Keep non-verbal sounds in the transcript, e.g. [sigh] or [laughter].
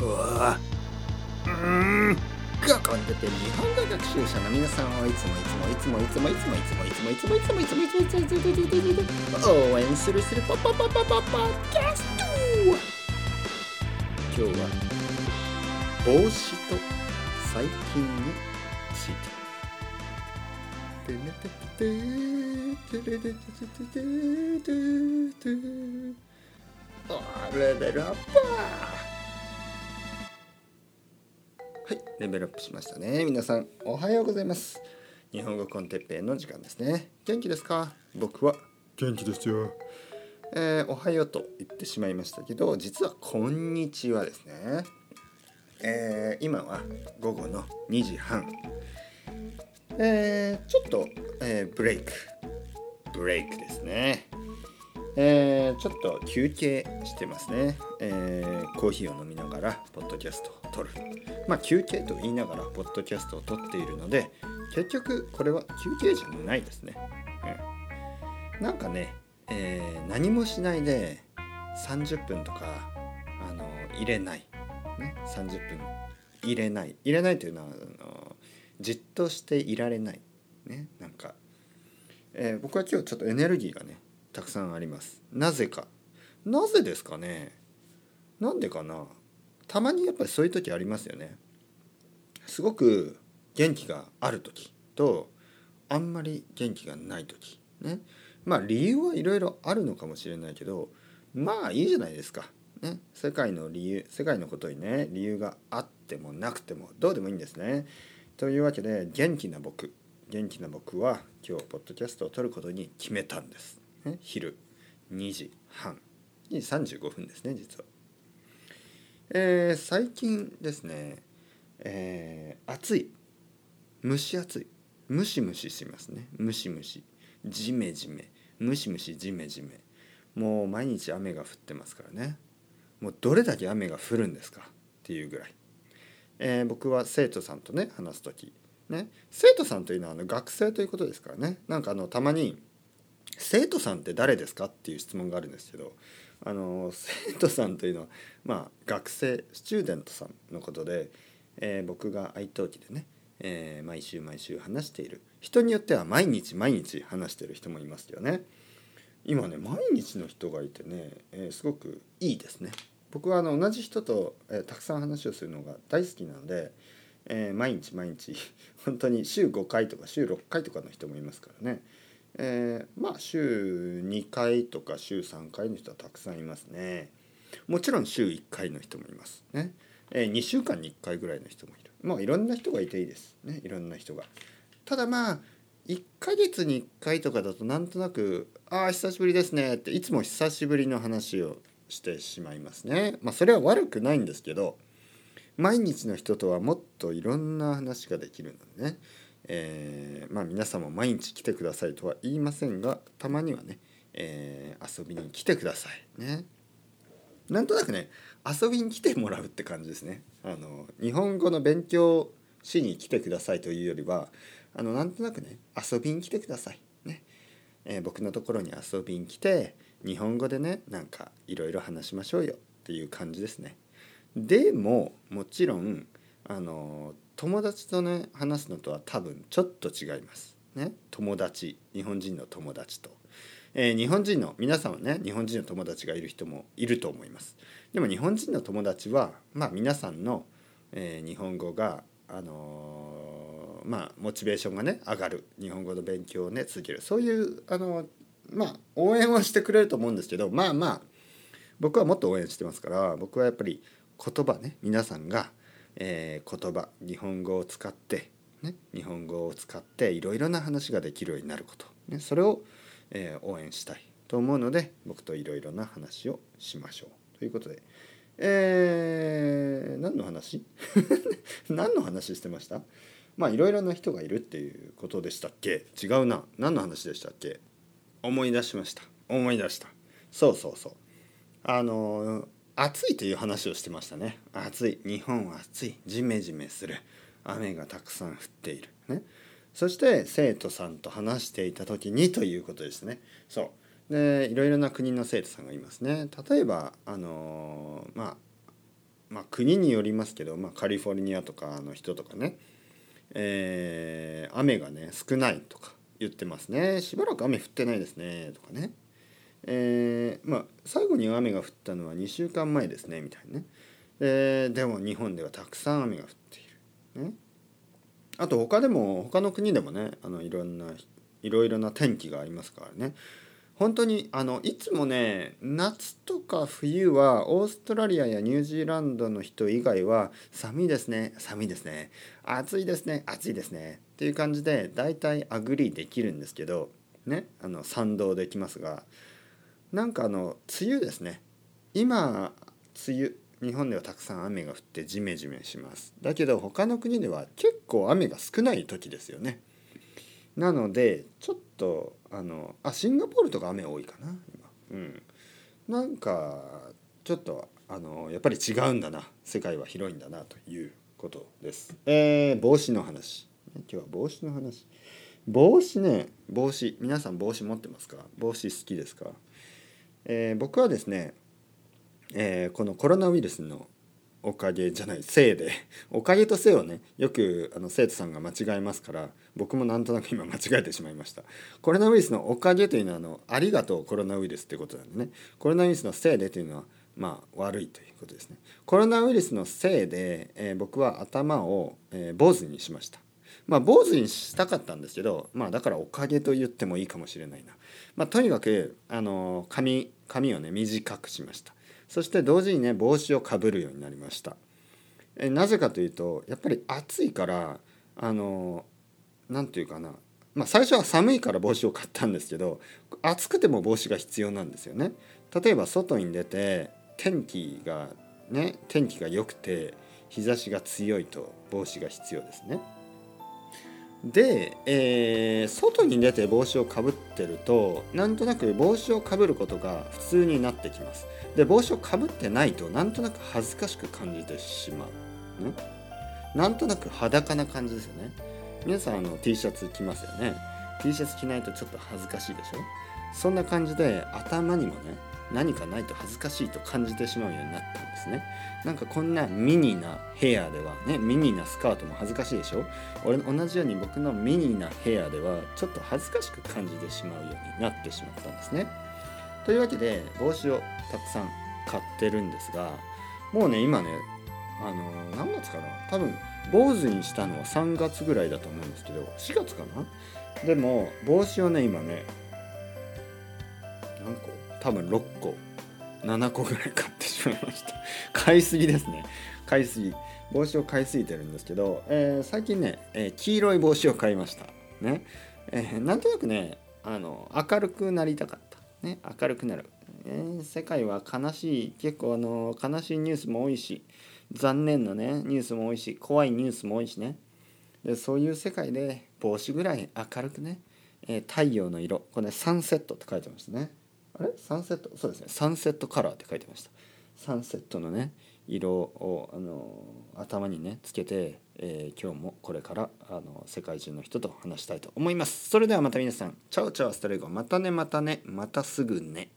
うわうんがこんでて日本語学習者の皆さんをいつもいつもいつもいつもいつもいつもいつもいつもいつもいつもいつもいつもいつもいつもいつもいつもいつも応援するするポポポポポポキャスト今日は帽子と最近についててねてててれれててててててあレベルアップはいレベルアップしましたね。皆さんおはようございます。日本語コンテッペイの時間ですね。元気ですか？僕は。元気ですよ。えー、おはようと言ってしまいましたけど実はこんにちはですね。えー、今は午後の2時半。えー、ちょっと、えー、ブレイク。ブレイクですねえー、ちょっと休憩してますね、えー、コーヒーを飲みながらポッドキャストを撮る。まあ休憩と言いながらポッドキャストを撮っているので結局これは休憩じゃないですね、うん、なんかね、えー、何もしないで30分とかあの入れない、ね、30分。入れない。入れないというのはあのじっとしていられない。ねなんか、え、僕は今日ちょっとエネルギーがねたくさんあります。なぜか。なぜですかね。なんでかな。たまにやっぱりそういう時ありますよね。すごく元気がある時とあんまり元気がない時。ね。まあ理由はいろいろあるのかもしれないけどまあいいじゃないですか、ね、世界の理由世界のことにね理由があってもなくてもどうでもいいんですね。というわけで元気な僕。元気な僕は今日ポッドキャストを撮ることに決めたんです。ね、昼2時半。2時35分ですね実は。えー、最近ですね、えー、暑い。蒸し暑い。ムシムシしますね。ムシムシジメジメ。ムシムシジメジメ。もう毎日雨が降ってますからね。もうどれだけ雨が降るんですか？っていうぐらい、えー、僕は生徒さんとね話す時。ね。生徒さんというのはあの学生ということですからね。なんかあのたまに生徒さんって誰ですかっていう質問があるんですけどあの生徒さんというのはまあ学生スチューデントさんのことで、えー、僕が愛登記でね、えー、毎週毎週話している人によっては毎日毎日話してる人もいますよね。今ね毎日の人がいてね、えー、すごくいいですね。僕はあの同じ人と、えたくさん話をするのが大好きなので、え毎日毎日本当に週5回とか週6回とかの人もいますからね。えー、まあ週2回とか週3回の人はたくさんいますね。もちろん週1回の人もいますね、えー、2週間に1回ぐらいの人もいる。まあいろんな人がいていいですね。いろんな人が。ただまあ1ヶ月に1回とかだとなんとなく「ああ久しぶりですね」っていつも久しぶりの話をしてしまいますね。まあそれは悪くないんですけど毎日の人とはもっといろんな話ができるのでね。えー、まあ皆さんも毎日来てくださいとは言いませんがたまにはね、えー、遊びに来てください。ね。なんとなくね遊びに来てもらうって感じですね。あの日本語の勉強しに来てくださいというよりはあのなんとなくね遊びに来てください。ね、えー、僕のところに遊びに来て日本語でねなんかいろいろ話しましょうよっていう感じですね。でももちろんあの友達とね話すのとは多分ちょっと違います。ね、友達。日本人の友達と、えー、日本人の皆さんはね日本人の友達がいる人もいると思います。でも日本人の友達はまあ皆さんの、えー、日本語があのー、まあモチベーションがね上がる。日本語の勉強をね続ける。そういうあのまあ応援はしてくれると思うんですけどまあまあ僕はもっと応援してますから僕はやっぱり言葉ね皆さんがえー、言葉日本語を使って、ね、日本語を使っていろいろな話ができるようになること、ね、それを、えー、応援したいと思うので僕といろいろな話をしましょう。ということで、えー、何の話？[laughs] 何の話してました？まあいろいろな人がいるっていうことでしたっけ？違うな。何の話でしたっけ？思い出しました。思い出した。そうそうそう。あの暑いという話をしてましたね。暑い。日本は暑い。ジメジメする。雨がたくさん降っている。ね。そして生徒さんと話していた時にということですね。そう。でいろいろな国の生徒さんがいますね。例えばあのまあまあ、国によりますけど、まあ、カリフォルニアとかの人とかね、えー、雨がね少ないとか言ってますね。しばらく雨降ってないですね。とかね、えー、まあ最後に雨が降ったのは2週間前ですねみたいなね、えー、でも日本ではたくさん雨が降っている、ね、あと他でも他の国でもねあのいろんないろいろな天気がありますからね。本当にあのいつもね夏とか冬はオーストラリアやニュージーランドの人以外は寒いですね寒いですね暑いですね暑いですねっていう感じで大体 agree できるんですけどねあの賛同できますがなんかあの梅雨ですね。今梅雨日本ではたくさん雨が降ってジメジメします。だけど他の国では結構雨が少ない時ですよね。なのでちょっとあのあシンガポールとか雨多いかな今。うん。なんかちょっとあのやっぱり違うんだな。世界は広いんだなということです。えー、帽子の話。今日は帽子の話。帽子ね帽子。皆さん帽子持ってますか？帽子好きですか？えー、僕はですね、えー、このコロナウイルスのおかげじゃないせいで [laughs] おかげとせいをねよくあの生徒さんが間違えますから僕もなんとなく今間違えてしまいました。コロナウイルスのおかげというのはあのありがとうコロナウイルスってことなんでね。コロナウイルスのせいでというのはまあ悪いということですね。コロナウイルスのせいで、えー、僕は頭を、えー、坊主にしました。まあ坊主にしたかったんですけどまあだからおかげと言ってもいいかもしれないな。まあとにかくあの髪髪をね短くしました。そして同時にね帽子をかぶるようになりました。えなぜかというとやっぱり暑いからあの何て言うかな。まあ最初は寒いから帽子を買ったんですけど暑くても帽子が必要なんですよね。例えば外に出て天気がね天気が良くて日差しが強いと帽子が必要ですね。で、えー、外に出て帽子をかぶってるとなんとなく帽子をかぶることが普通になってきます。で帽子をかぶってないとなんとなく恥ずかしく感じてしまう、ね、なんとなく裸な感じですよね。皆さんあの T シャツ着ますよね。T シャツ着ないとちょっと恥ずかしいでしょ。そんな感じで頭にもね何かないと恥ずかしいと感じてしまうようになったんですね。なんかこんなミニなヘアではねミニなスカートも恥ずかしいでしょ。俺同じように僕のミニなヘアではちょっと恥ずかしく感じてしまうようになってしまったんですね。というわけで帽子をたくさん買ってるんですがもうね今ねあの何月かな？多分坊主にしたのは3月ぐらいだと思うんですけど4月かな？でも帽子をね今ね何個多分6個7個ぐらい買ってしまいました。[laughs] 買いすぎですね。買いすぎ。帽子を買いすぎてるんですけど、えー、最近ね、えー、黄色い帽子を買いました。ね、えー、なんとなくねあの明るくなりたかった。ね。明るくなる、えー、世界は悲しい。結構あの悲しいニュースも多いし残念なねニュースも多いし怖いニュースも多いしね。でそういう世界で帽子ぐらい明るくね、えー、太陽の色。これねサンセットって書いてましたね。あれ？サンセット？そうですね。サンセットカラーって書いてました。サンセットのね色をあの頭にねつけて、えー、今日もこれからあの世界中の人と話したいと思います。それではまた皆さん。チャオチャオストレゴ。またねまたねまたすぐね。